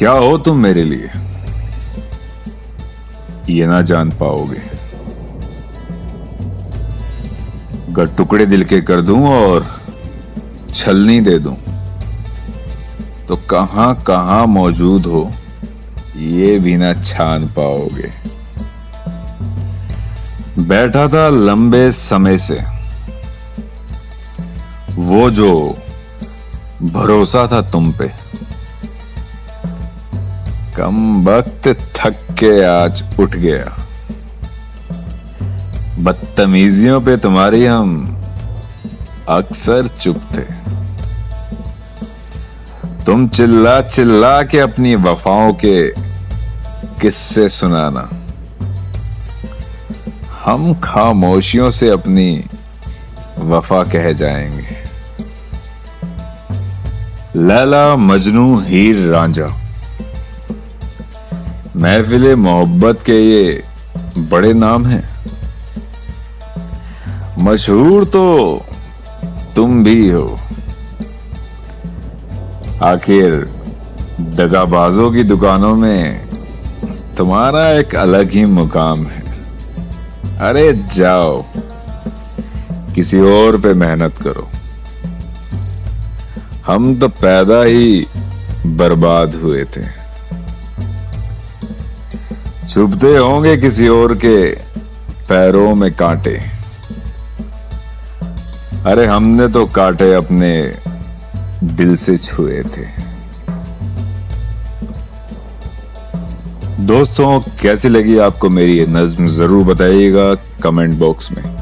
क्या हो तुम मेरे लिए? ये ना जान पाओगे। अगर टुकड़े दिल के कर दूँ और छलनी दे दूँ तो कहाँ कहाँ मौजूद हो, ये भी ना छान पाओगे। बैठा था लंबे समय से। वो जो भरोसा था तुम पे कम वक्त थक के आज उठ गया। बदतमीजियों पे तुम्हारी हम अक्सर चुप थे। तुम चिल्ला चिल्ला के अपनी वफाओं के किस्से सुनाना। हम खामोशियों से अपनी वफा कह जाएँगे। लैला मजनू हीर रांझा। महफिल मोहब्बत के ये बड़े नाम हैं। मशहूर तो तुम भी हो। आखिर दगाबाजों की दुकानों में तुम्हारा एक अलग ही मुकाम है। अरे जाओ, किसी और पे मेहनत करो। हम तो पैदा ही बर्बाद हुए थे। चुभते होंगे किसी और के पैरों में कांटे। अरे हमने तो कांटे अपने दिल से छुए थे। दोस्तों, कैसी लगी आपको मेरी ये नज्म? ज़रूर बताइएगा कमेंट बॉक्स में।